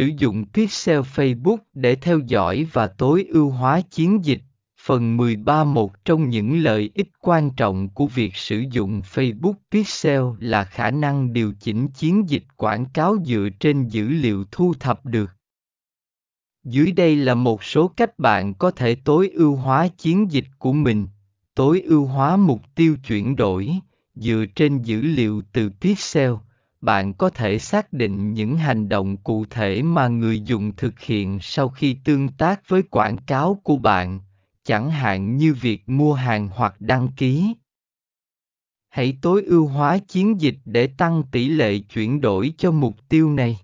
Sử dụng Pixel Facebook để theo dõi và tối ưu hóa chiến dịch. Phần 13 Một trong những lợi ích quan trọng của việc sử dụng Facebook Pixel là khả năng điều chỉnh chiến dịch quảng cáo dựa trên dữ liệu thu thập được. Dưới đây là một số cách bạn có thể tối ưu hóa chiến dịch của mình. Tối ưu hóa mục tiêu chuyển đổi, dựa trên dữ liệu từ Pixel bạn có thể xác định những hành động cụ thể mà người dùng thực hiện sau khi tương tác với quảng cáo của bạn, chẳng hạn như việc mua hàng hoặc đăng ký. Hãy tối ưu hóa chiến dịch để tăng tỷ lệ chuyển đổi cho mục tiêu này.